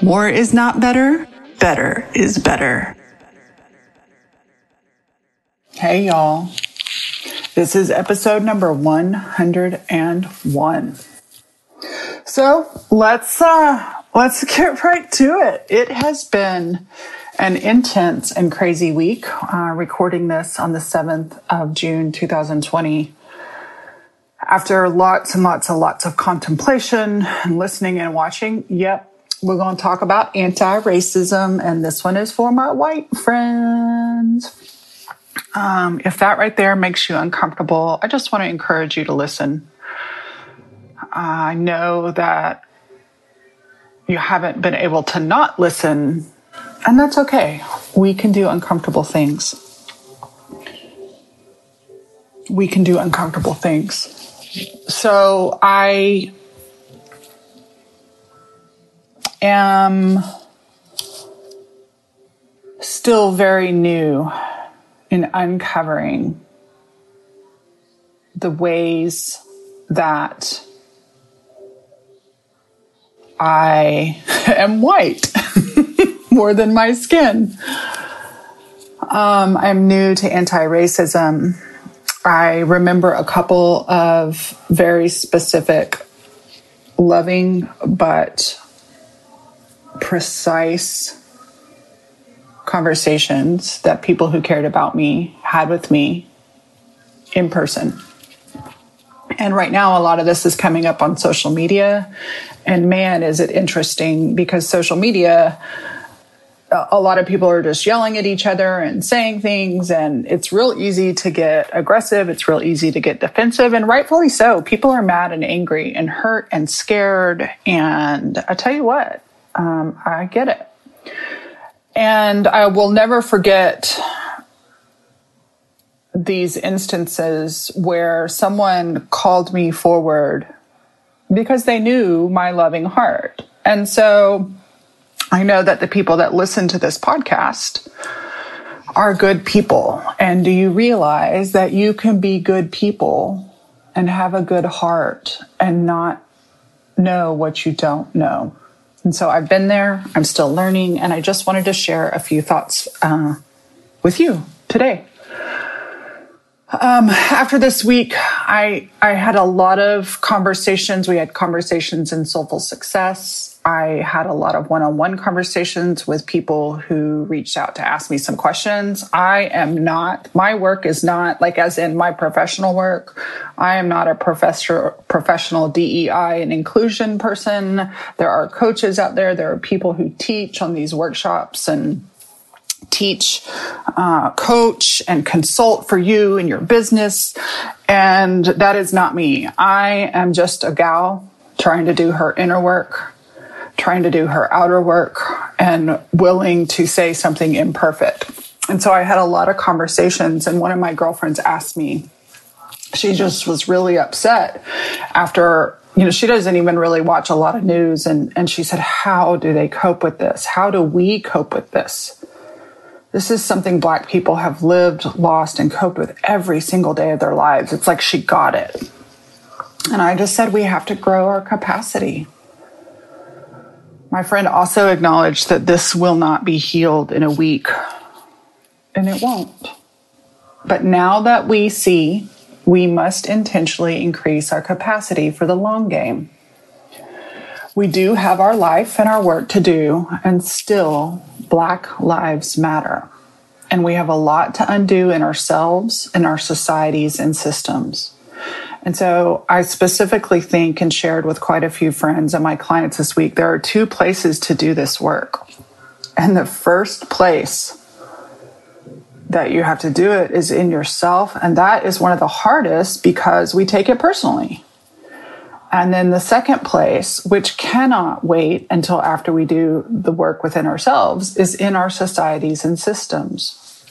More is not better, better is better. Hey, y'all. This is episode number 101. So let's, uh, let's get right to it. It has been an intense and crazy week, uh, recording this on the 7th of June, 2020 after lots and lots and lots of contemplation and listening and watching, yep, we're going to talk about anti racism. And this one is for my white friends. Um, if that right there makes you uncomfortable, I just want to encourage you to listen. I know that you haven't been able to not listen, and that's okay. We can do uncomfortable things. We can do uncomfortable things. So I am still very new in uncovering the ways that I am white more than my skin. Um, I'm new to anti racism. I remember a couple of very specific, loving, but precise conversations that people who cared about me had with me in person. And right now, a lot of this is coming up on social media. And man, is it interesting because social media a lot of people are just yelling at each other and saying things. And it's real easy to get aggressive. It's real easy to get defensive. And rightfully so. People are mad and angry and hurt and scared. And i tell you what um, i get it and i will never forget these instances where someone called me forward because they knew my loving heart and so I know that the people that listen to this podcast are good people. And do you realize that you can be good people and have a good heart and not know what you don't know? And so I've been there, I'm still learning, and I just wanted to share a few thoughts uh, with you today. Um, after this week, I I had a lot of conversations. We had conversations in Soulful Success. I had a lot of one-on-one conversations with people who reached out to ask me some questions. I am not. My work is not like as in my professional work. I am not a professor, professional DEI and inclusion person. There are coaches out there. There are people who teach on these workshops and teach, uh, coach, and consult for you and your business. And that is not me. I am just a gal trying to do her inner work, trying to do her outer work, and willing to say something imperfect. And so I had a lot of conversations, and one of my girlfriends asked me, she just was really upset after you know she doesn't even really watch a lot of news and and she said how do they cope with this how do we cope with this this is something Black people have lived, lost, and coped with every single day of their lives. It's like she got it. And I just said we have to grow our capacity. My friend also acknowledged that this will not be healed in a week, and it won't. But now that we see, we must intentionally increase our capacity for the long game. We do have our life and our work to do, and still Black Lives Matter. And we have a lot to undo in ourselves, in our societies, and systems. And so I specifically think and shared with quite a few friends and my clients this week there are two places to do this work. And the first place that you have to do it is in yourself. And that is one of the hardest because we take it personally. And then the second place, which cannot wait until after we do the work within ourselves, is in our societies and systems.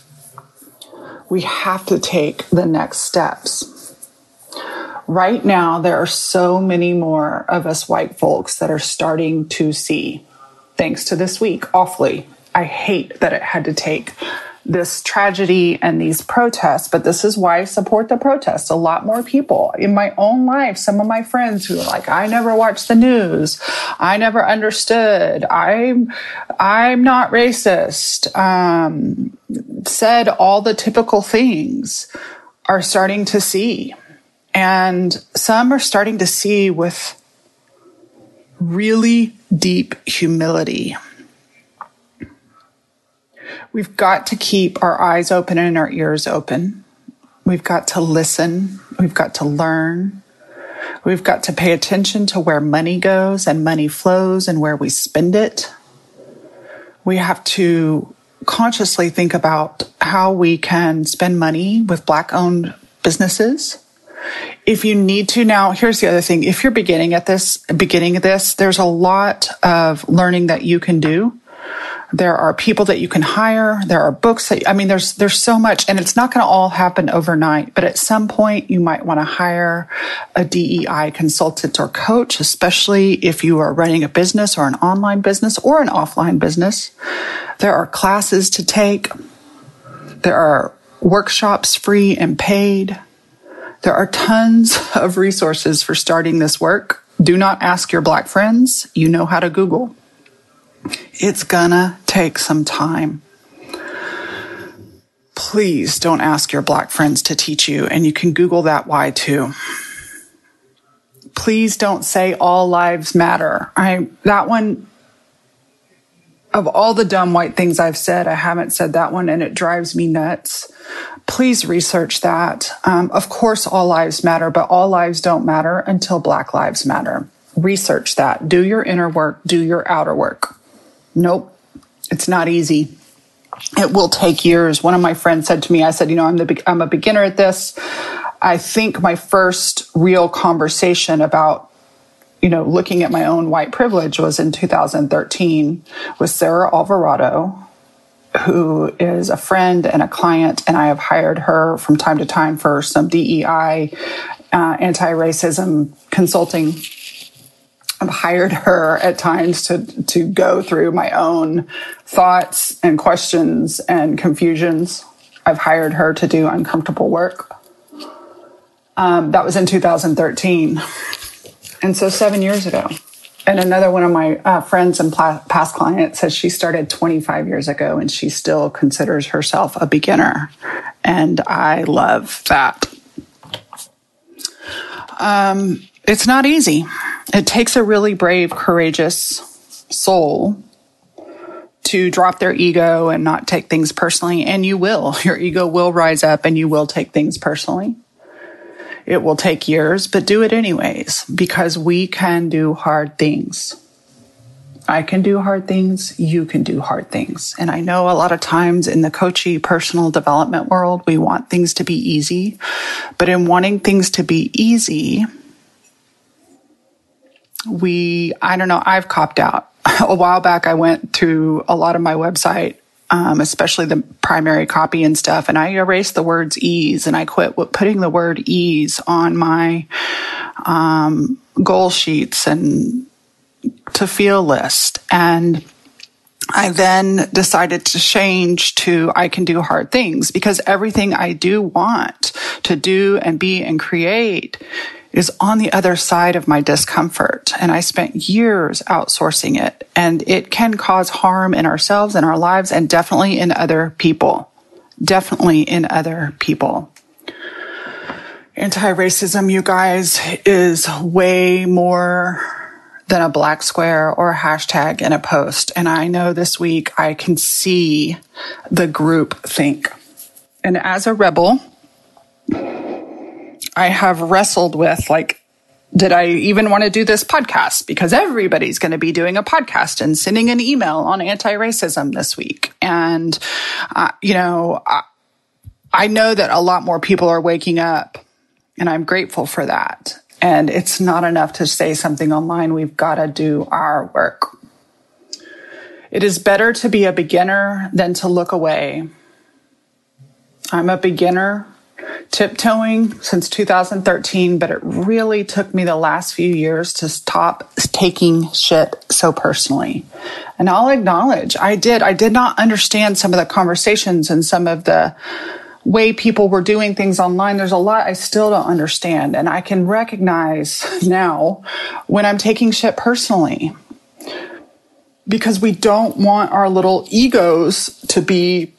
We have to take the next steps. Right now, there are so many more of us white folks that are starting to see, thanks to this week, awfully. I hate that it had to take this tragedy and these protests, but this is why I support the protests. A lot more people in my own life, some of my friends who are like, I never watched the news. I never understood. I'm, I'm not racist. Um, said all the typical things are starting to see. And some are starting to see with really deep humility We've got to keep our eyes open and our ears open. We've got to listen. We've got to learn. We've got to pay attention to where money goes and money flows and where we spend it. We have to consciously think about how we can spend money with Black owned businesses. If you need to now, here's the other thing. If you're beginning at this, beginning of this, there's a lot of learning that you can do there are people that you can hire. There are books that, I mean, there's, there's so much and it's not going to all happen overnight, but at some point you might want to hire a DEI consultant or coach, especially if you are running a business or an online business or an offline business. There are classes to take. There are workshops free and paid. There are tons of resources for starting this work. Do not ask your black friends. You know how to Google. It's gonna take some time. Please don't ask your black friends to teach you, and you can Google that why too. Please don't say all lives matter. I, that one, of all the dumb white things I've said, I haven't said that one and it drives me nuts. Please research that. Um, of course, all lives matter, but all lives don't matter until Black lives matter. Research that. Do your inner work, do your outer work. Nope. It's not easy. It will take years. One of my friends said to me, I said, you know, I'm the, I'm a beginner at this. I think my first real conversation about, you know, looking at my own white privilege was in 2013 with Sarah Alvarado, who is a friend and a client, and I have hired her from time to time for some DEI, uh, anti racism consulting I've hired her at times to to go through my own thoughts and questions and confusions. I've hired her to do uncomfortable work. Um, that was in 2013, and so seven years ago. And another one of my uh, friends and pla- past clients says she started 25 years ago, and she still considers herself a beginner, and I love that. Um, it's not easy it takes a really brave, courageous soul to drop their ego and not take things personally. And you will. Your ego will rise up and you will take things personally. It will take years, but do it anyways because we can do hard things. I can do hard things. You can do hard things. And I know a lot of times in the coachy personal development world, we want things to be easy. But in wanting things to be easy, we, I don't know, I've copped out. a while back, I went to a lot of my website, um, especially the primary copy and stuff, and I erased the words ease and I quit putting the word ease on my um, goal sheets and to feel list. And I then decided to change to I can do hard things because everything I do want to do and be and create is on the other side of my discomfort. And I spent years outsourcing it and it can cause harm in ourselves and our lives and definitely in other people. Definitely in other people. Anti-racism, you guys, is way more than a black square or a hashtag in a post. And I know this week I can see the group think. And as a rebel, I have wrestled with like, did I even want to do this podcast? Because everybody's going to be doing a podcast and sending an email on anti racism this week. And, uh, you know, I, I know that a lot more people are waking up and I'm grateful for that. And it's not enough to say something online. We've got to do our work. It is better to be a beginner than to look away. I'm a beginner tiptoeing since 2013, but it really took me the last few years to stop taking shit so personally. And I'll acknowledge I did. I did not understand some of the conversations and some of the way people were doing things online. There's a lot I still don't understand. And I can recognize now when I'm taking shit personally because we don't want our little egos to be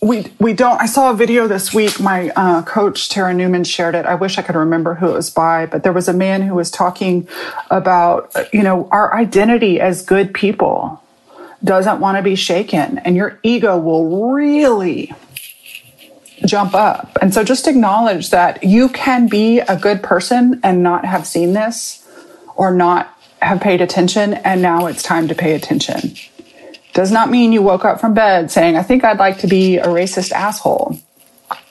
we we don't i saw a video this week my uh, coach tara newman shared it. I wish i could remember who it was by but there was a man who was talking about you know our identity as good people doesn't want to be shaken and your ego will really jump up. And so just acknowledge that you can be a good person and not have seen this or not have paid attention and now it's time to pay attention does not mean you woke up from bed saying, I think I'd like to be a racist asshole.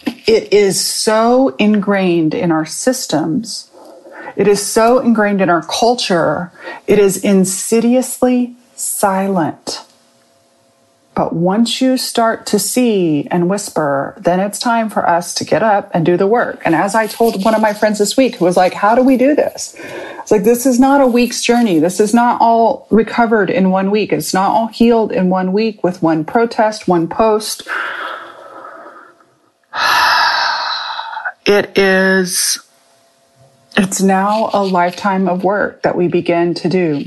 It is so ingrained in our systems. It is so ingrained in our culture. It is insidiously silent. But once you start to see and whisper, then it's time for us to get up and do the work. And as I told one of my friends this week who was like, How do we do this? It's like, this is not a week's journey. This is not all recovered in one week. It's not all healed in one week with one protest, one post. It is, it's now a lifetime of work that we begin to do.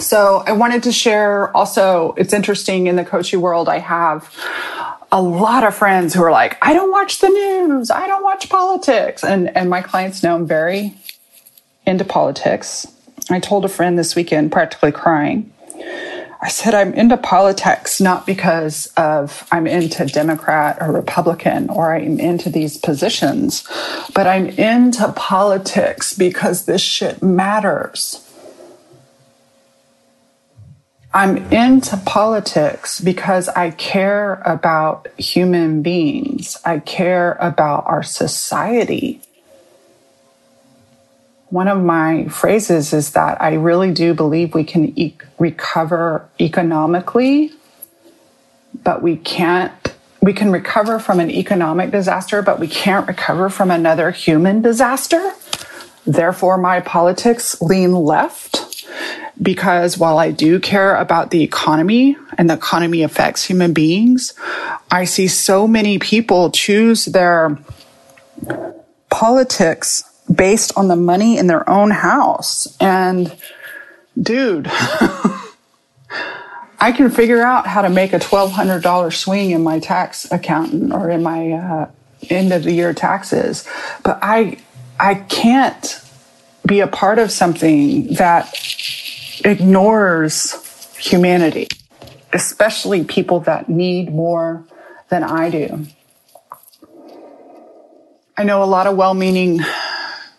So I wanted to share also, it's interesting in the coaching world, I have a lot of friends who are like, I don't watch the news. I don't watch politics. And, and my clients know I'm very into politics. I told a friend this weekend, practically crying. I said, I'm into politics not because of I'm into Democrat or Republican or I'm into these positions, but I'm into politics because this shit matters. I'm into politics because I care about human beings. I care about our society. One of my phrases is that I really do believe we can e- recover economically, but we can't. We can recover from an economic disaster, but we can't recover from another human disaster. Therefore, my politics lean left because while I do care about the economy and the economy affects human beings, I see so many people choose their politics based on the money in their own house. And dude, I can figure out how to make a $1,200 swing in my tax accountant or in my uh, end of the year taxes, but I, I can't be a part of something that ignores humanity, especially people that need more than I do. I know a lot of well meaning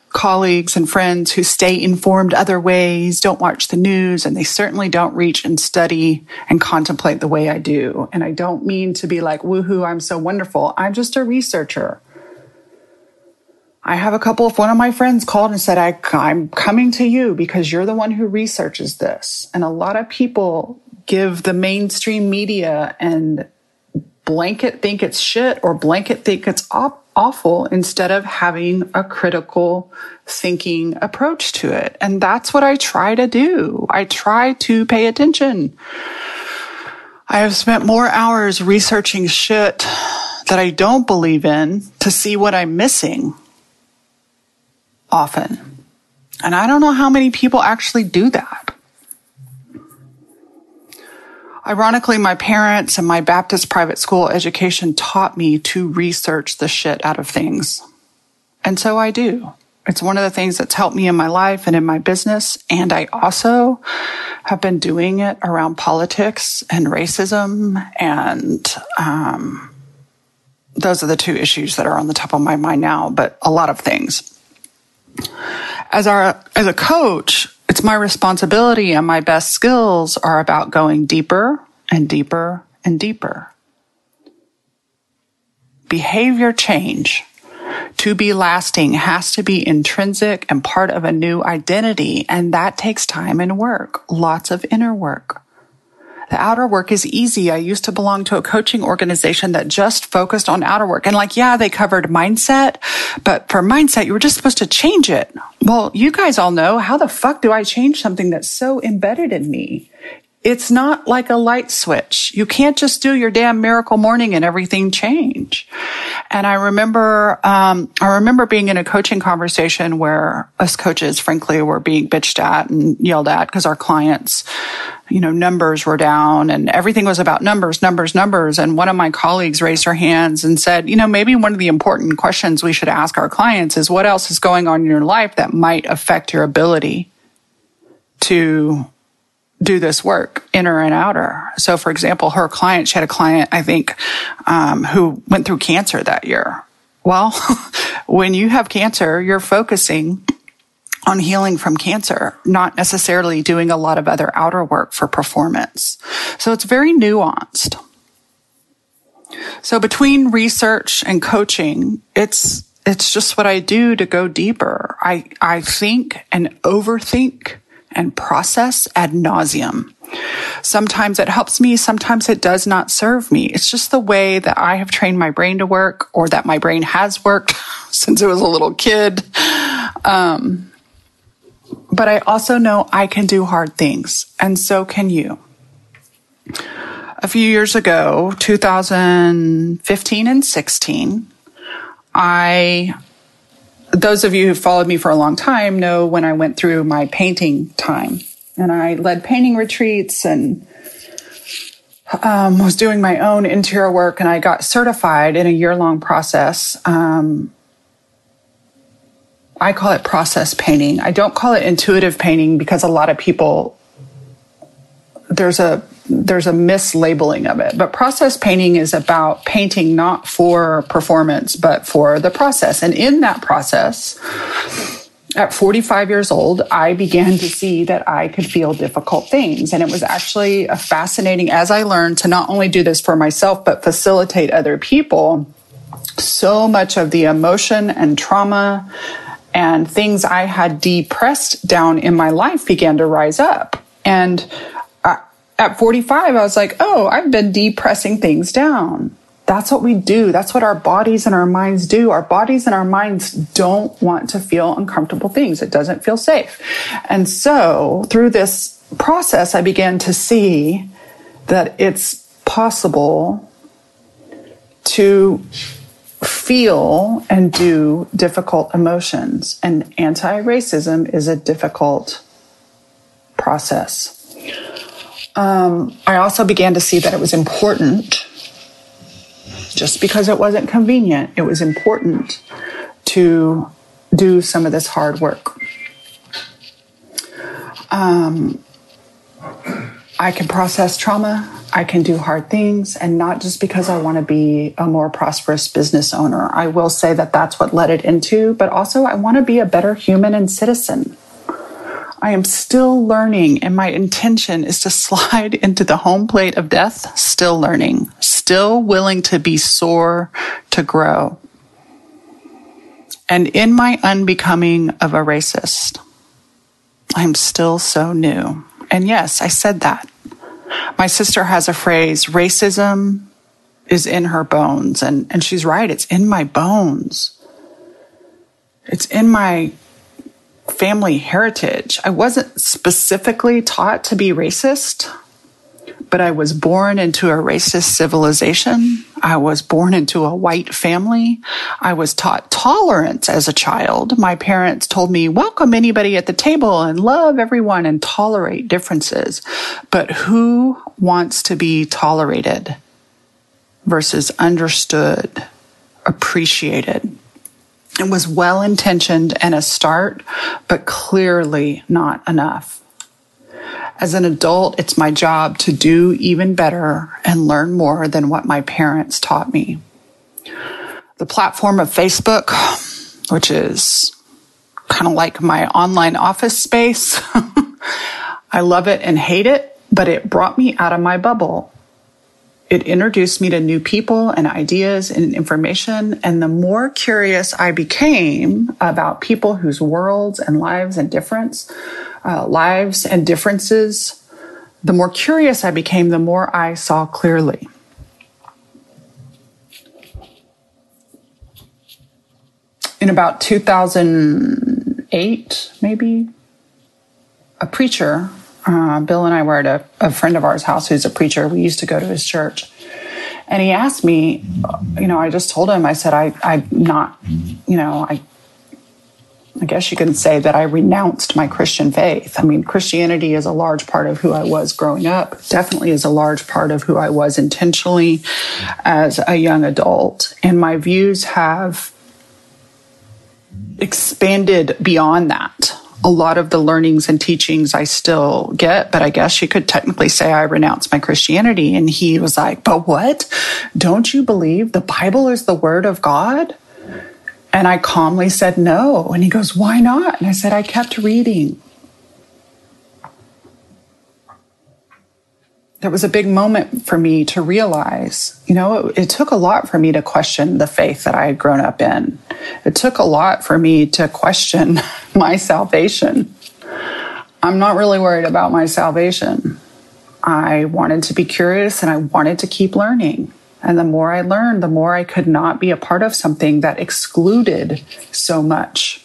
colleagues and friends who stay informed other ways, don't watch the news, and they certainly don't reach and study and contemplate the way I do. And I don't mean to be like, woohoo, I'm so wonderful. I'm just a researcher. I have a couple of one of my friends called and said, I, I'm coming to you because you're the one who researches this. And a lot of people give the mainstream media and blanket think it's shit or blanket think it's op- awful instead of having a critical thinking approach to it. And that's what I try to do. I try to pay attention. I have spent more hours researching shit that I don't believe in to see what I'm missing often. And I don't know how many people actually do that. Ironically, my parents and my Baptist private school education taught me to research the shit out of things. And so I do. It's one of the things that's helped me in my life and in my business. And I also have been doing it around politics and racism. And um, those are the two issues that are on the top of my mind now, but a lot of things as our as a coach, it's my responsibility and my best skills are about going deeper and deeper and deeper. Behavior change. to be lasting has to be intrinsic and part of a new identity. And that takes time and work, lots of inner work. The outer work is easy. I used to belong to a coaching organization that just focused on outer work. And like, yeah, they covered mindset, but for mindset, you were just supposed to change it. Well, you guys all know how the fuck do I change something that's so embedded in me? It's not like a light switch. You can't just do your damn miracle morning and everything change. And I remember, um, I remember being in a coaching conversation where us coaches, frankly, were being bitched at and yelled at because our clients, you know, numbers were down and everything was about numbers, numbers, numbers. And one of my colleagues raised her hands and said, you know, maybe one of the important questions we should ask our clients is what else is going on in your life that might affect your ability to do this work, inner and outer. So, for example, her client, she had a client, I think, um, who went through cancer that year. Well, when you have cancer, you're focusing on healing from cancer, not necessarily doing a lot of other outer work for performance. So it's very nuanced. So between research and coaching, it's, it's just what I do to go deeper. I, I think and overthink and process ad nauseum. Sometimes it helps me, sometimes it does not serve me. It's just the way that I have trained my brain to work or that my brain has worked since it was a little kid. Um, but I also know I can do hard things, and so can you. A few years ago, 2015 and 16, I those of you who followed me for a long time know when I went through my painting time and I led painting retreats and um, was doing my own interior work and I got certified in a year long process. Um, I call it process painting. I don't call it intuitive painting because a lot of people there's a there's a mislabeling of it. But process painting is about painting not for performance, but for the process. And in that process, at 45 years old, I began to see that I could feel difficult things. And it was actually fascinating as I learned to not only do this for myself, but facilitate other people. So much of the emotion and trauma and things I had depressed down in my life began to rise up. And at 45, I was like, oh, I've been depressing things down. That's what we do. That's what our bodies and our minds do. Our bodies and our minds don't want to feel uncomfortable things. It doesn't feel safe. And so through this process, I began to see that it's possible to feel and do difficult emotions. And anti racism is a difficult process um, I also began to see that it was important, just because it wasn't convenient, it was important to do some of this hard work. Um, I can process trauma. I can do hard things, and not just because I want to be a more prosperous business owner. I will say that that's what led it into, but also I want to be a better human and citizen. I am still learning, and my intention is to slide into the home plate of death, still learning, still willing to be sore to grow. And in my unbecoming of a racist, I'm still so new. And yes, I said that. My sister has a phrase racism is in her bones. And, and she's right, it's in my bones. It's in my family heritage. I wasn't specifically taught to be racist, but I was born into a racist civilization. I was born into a white family. I was taught tolerance as a child. My parents told me, welcome anybody at the table and love everyone and tolerate differences. But who wants to be tolerated versus understood, appreciated? It was well intentioned and a start, but clearly not enough. As an adult, it's my job to do even better and learn more than what my parents taught me. The platform of Facebook, which is kind of like my online office space, I love it and hate it, but it brought me out of my bubble it introduced me to new people and ideas and information. And the more curious I became about people whose worlds and lives and difference, uh, lives and differences, the more curious I became, the more I saw clearly. In about 2008, maybe, a preacher uh, Bill and I were at a, a friend of ours' house who's a preacher. We used to go to his church. And he asked me, you know, I just told him, I said, I, I'm not, you know, I, I guess you can say that I renounced my Christian faith. I mean, Christianity is a large part of who I was growing up, definitely is a large part of who I was intentionally as a young adult. And my views have expanded beyond that a lot of the learnings and teachings I still get, but I guess you could technically say I renounced my Christianity. And he was like, But what? Don't you believe the Bible is the word of God? And I calmly said no. And he goes, Why not? And I said, I kept reading. That was a big moment for me to realize, you know, it, it, took a lot for me to question the faith that I had grown up in. It took a lot for me to question my salvation. I'm not really worried about my salvation. I wanted to be curious and I wanted to keep learning. And the more I learned, the more I could not be a part of something that excluded so much.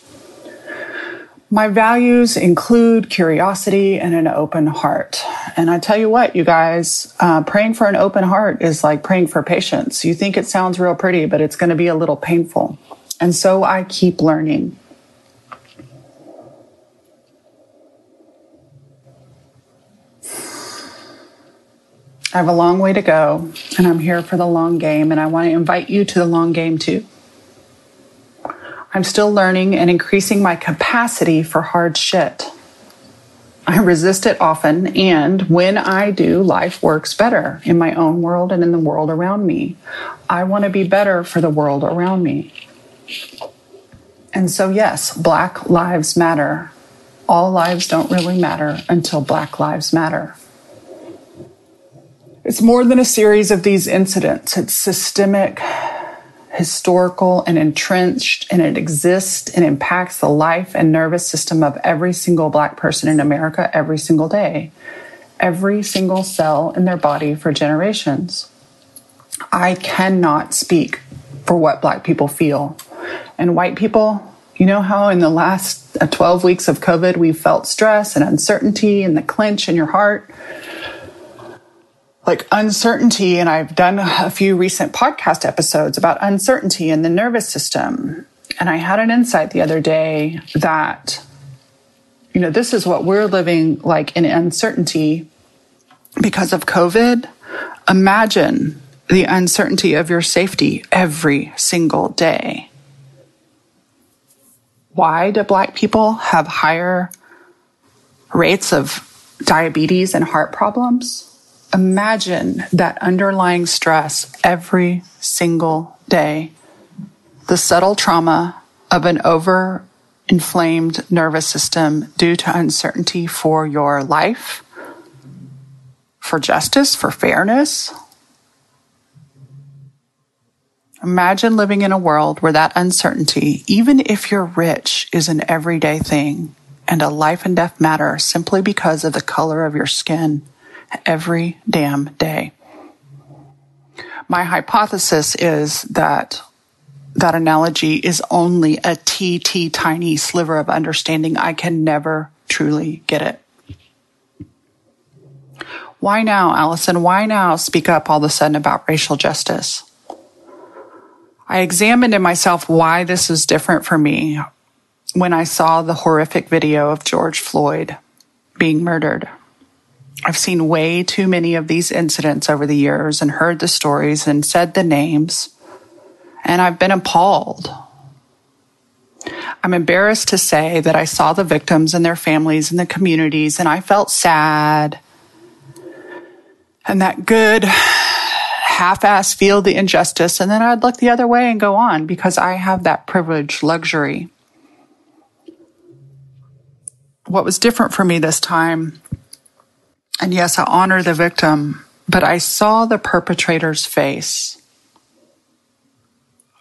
My values include curiosity and an open heart. And I tell you what, you guys, uh, praying for an open heart is like praying for patience. You think it sounds real pretty, but it's going to be a little painful. And so I keep learning. I have a long way to go, and I'm here for the long game, and I want to invite you to the long game too. I'm still learning and increasing my capacity for hard shit. I resist it often, and when I do, life works better in my own world and in the world around me. I want to be better for the world around me. And so, yes, Black Lives Matter. All lives don't really matter until Black Lives Matter. It's more than a series of these incidents, it's systemic historical and entrenched, and it exists and impacts the life and nervous system of every single Black person in America every single day, every single cell in their body for generations. I cannot speak for what Black people feel. And white people, you know how in the last uh, 12 weeks of COVID, we felt stress and uncertainty and the clench in your heart? Like uncertainty, and I've done a few recent podcast episodes about uncertainty in the nervous system. And I had an insight the other day that, you know, this is what we're living like in uncertainty because of COVID. Imagine the uncertainty of your safety every single day. Why do Black people have higher rates of diabetes and heart problems? Imagine that underlying stress every single day, the subtle trauma of an over inflamed nervous system due to uncertainty for your life, for justice, for fairness. Imagine living in a world where that uncertainty, even if you're rich, is an everyday thing and a life and death matter simply because of the color of your skin every damn day. My hypothesis is that that analogy is only a TT tiny sliver of understanding. I can never truly get it. Why now, Allison? Why now speak up all of a sudden about racial justice? I examined in myself why this is different for me when I saw the horrific video of George Floyd being murdered. I've seen way too many of these incidents over the years and heard the stories and said the names, and I've been appalled. I'm embarrassed to say that I saw the victims and their families and the communities, and I felt sad. And that good half ass feel the injustice, and then I'd look the other way and go on because I have that privilege, luxury. What was different for me this time and yes, I honor the victim but I saw the perpetrator's face.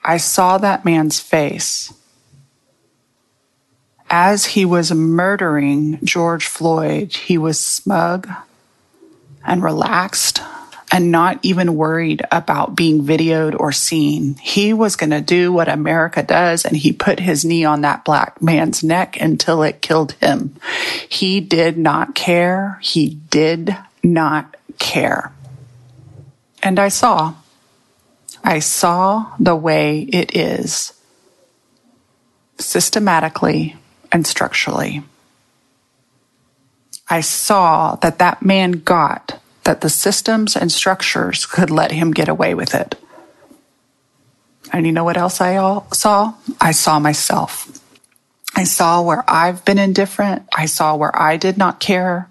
I saw that man's face as he was murdering George Floyd, he was smug and relaxed and not even worried about being videoed or seen. He was going to do what America does and he put his knee on that black man's neck until it killed him. He did not care. He did not care. And I saw, I saw the way it is systematically and structurally. I saw that that man got that the systems and structures could let him get away with it. And you know what else I saw? I saw myself. I saw where I've been indifferent. I saw where I did not care.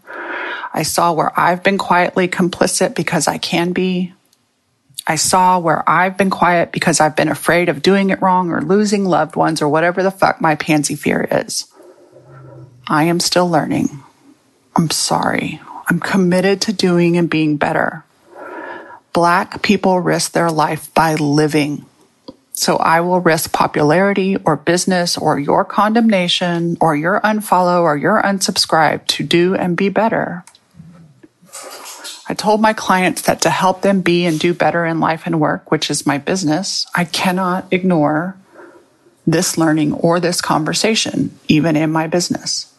I saw where I've been quietly complicit because I can be. I saw where I've been quiet because I've been afraid of doing it wrong or losing loved ones or whatever the fuck my pansy fear is. I am still learning. I'm sorry. I'm committed to doing and being better. Black people risk their life by living. So I will risk popularity or business or your condemnation or your unfollow or your unsubscribe to do and be better. I told my clients that to help them be and do better in life and work, which is my business, I cannot ignore this learning or this conversation, even in my business.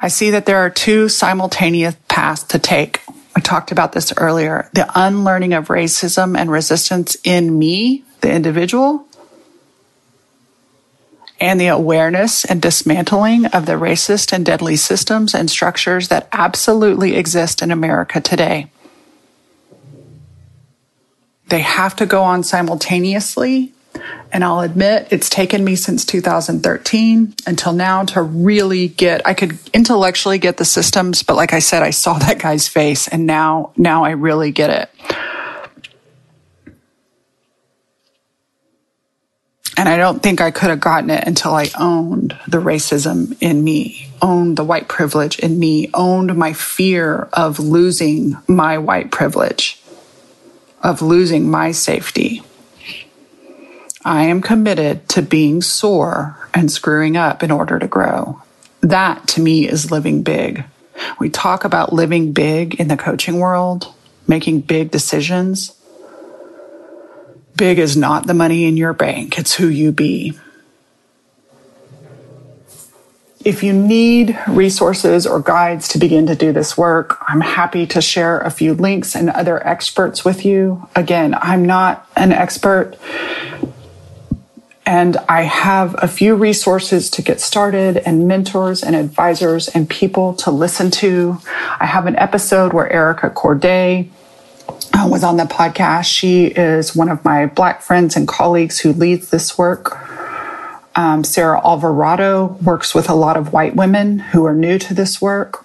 I see that there are two simultaneous paths to take. I talked about this earlier. The unlearning of racism and resistance in me, the individual, and the awareness and dismantling of the racist and deadly systems and structures that absolutely exist in America today. They have to go on simultaneously and I'll admit it's taken me since 2013 until now to really get, I could intellectually get the systems, but like I said, I saw that guy's face and now, now I really get it. And I don't think I could have gotten it until I owned the racism in me, owned the white privilege in me, owned my fear of losing my white privilege, of losing my safety. I am committed to being sore and screwing up in order to grow. That to me is living big. We talk about living big in the coaching world, making big decisions. Big is not the money in your bank, it's who you be. If you need resources or guides to begin to do this work, I'm happy to share a few links and other experts with you. Again, I'm not an expert and I have a few resources to get started and mentors and advisors and people to listen to. I have an episode where Erica Corday uh, was on the podcast. She is one of my Black friends and colleagues who leads this work. Um, Sarah Alvarado works with a lot of white women who are new to this work.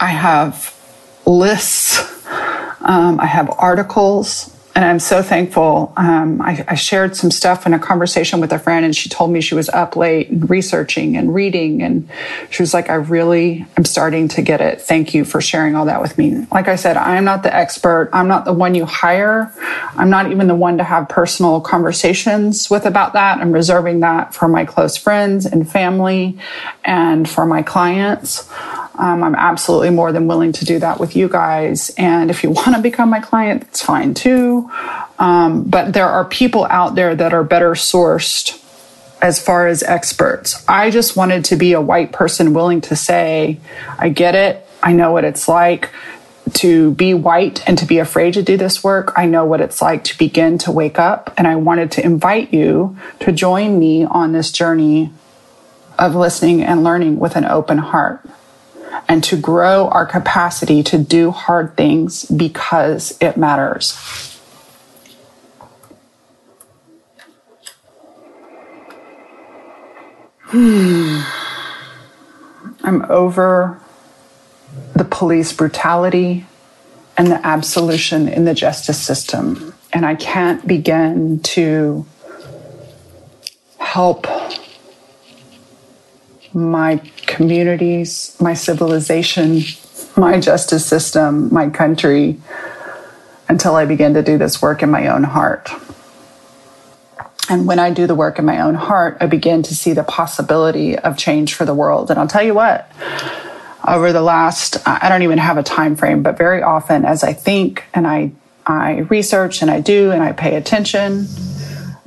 I have lists, um, I have articles and I'm so thankful. Um, I, I, shared some stuff in a conversation with a friend, and she told me she was up late researching and reading. And she was like, I really am starting to get it. Thank you for sharing all that with me. Like I said, I'm not the expert. I'm not the one you hire. I'm not even the one to have personal conversations with about that. I'm reserving that for my close friends and family and for my clients. Um, I'm absolutely more than willing to do that with you guys. And if you want to become my client, that's fine too. Um, but there are people out there that are better sourced as far as experts. I just wanted to be a white person willing to say, I get it. I know what it's like to be white and to be afraid to do this work. I know what it's like to begin to wake up. And I wanted to invite you to join me on this journey of listening and learning with an open heart and to grow our capacity to do hard things because it matters. I'm over the police brutality and the absolution in the justice system. And I can't begin to help my communities, my civilization, my justice system, my country, until I begin to do this work in my own heart. And when I do the work in my own heart, I begin to see the possibility of change for the world. And I'll tell you what, over the last, I don't even have a time frame, but very often as I think and I, I research and I do and I pay attention,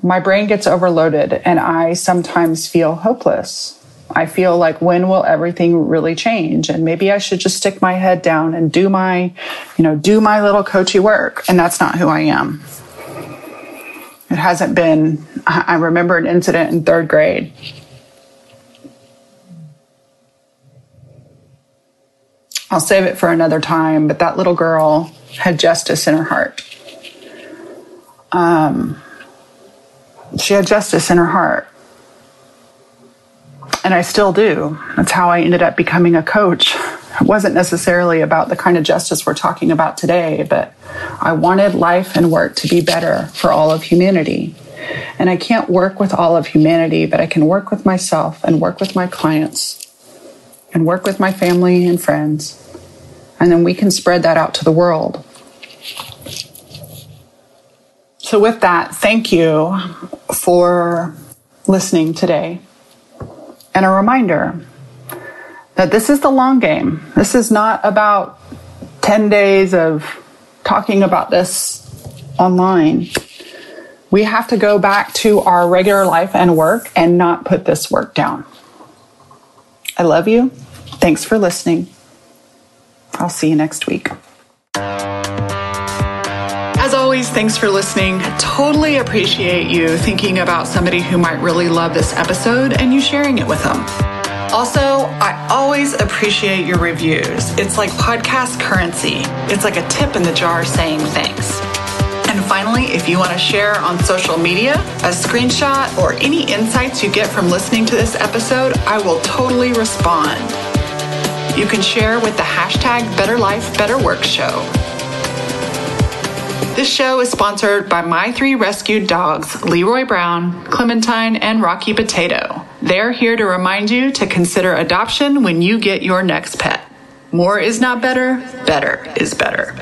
my brain gets overloaded and I sometimes feel hopeless. I feel like when will everything really change? And maybe I should just stick my head down and do my, you know, do my little coachy work. And that's not who I am. It hasn't been, I remember an incident in third grade. I'll save it for another time, but that little girl had justice in her heart. Um, she had justice in her heart. And I still do. That's how I ended up becoming a coach. It wasn't necessarily about the kind of justice we're talking about today, but I wanted life and work to be better for all of humanity. And I can't work with all of humanity, but I can work with myself and work with my clients and work with my family and friends. And then we can spread that out to the world. So, with that, thank you for listening today. And a reminder that this is the long game. This is not about 10 days of talking about this online. We have to go back to our regular life and work and not put this work down. I love you. Thanks for listening. I'll see you next week. As always, thanks for listening. Totally appreciate you thinking about somebody who might really love this episode and you sharing it with them. Also, I always appreciate your reviews. It's like podcast currency. It's like a tip in the jar saying thanks. And finally, if you want to share on social media a screenshot or any insights you get from listening to this episode, I will totally respond. You can share with the hashtag Better This show is sponsored by my three rescued dogs, Leroy Brown, Clementine, and Rocky Potato. They're here to remind you to consider adoption when you get your next pet. More is not better, better is better.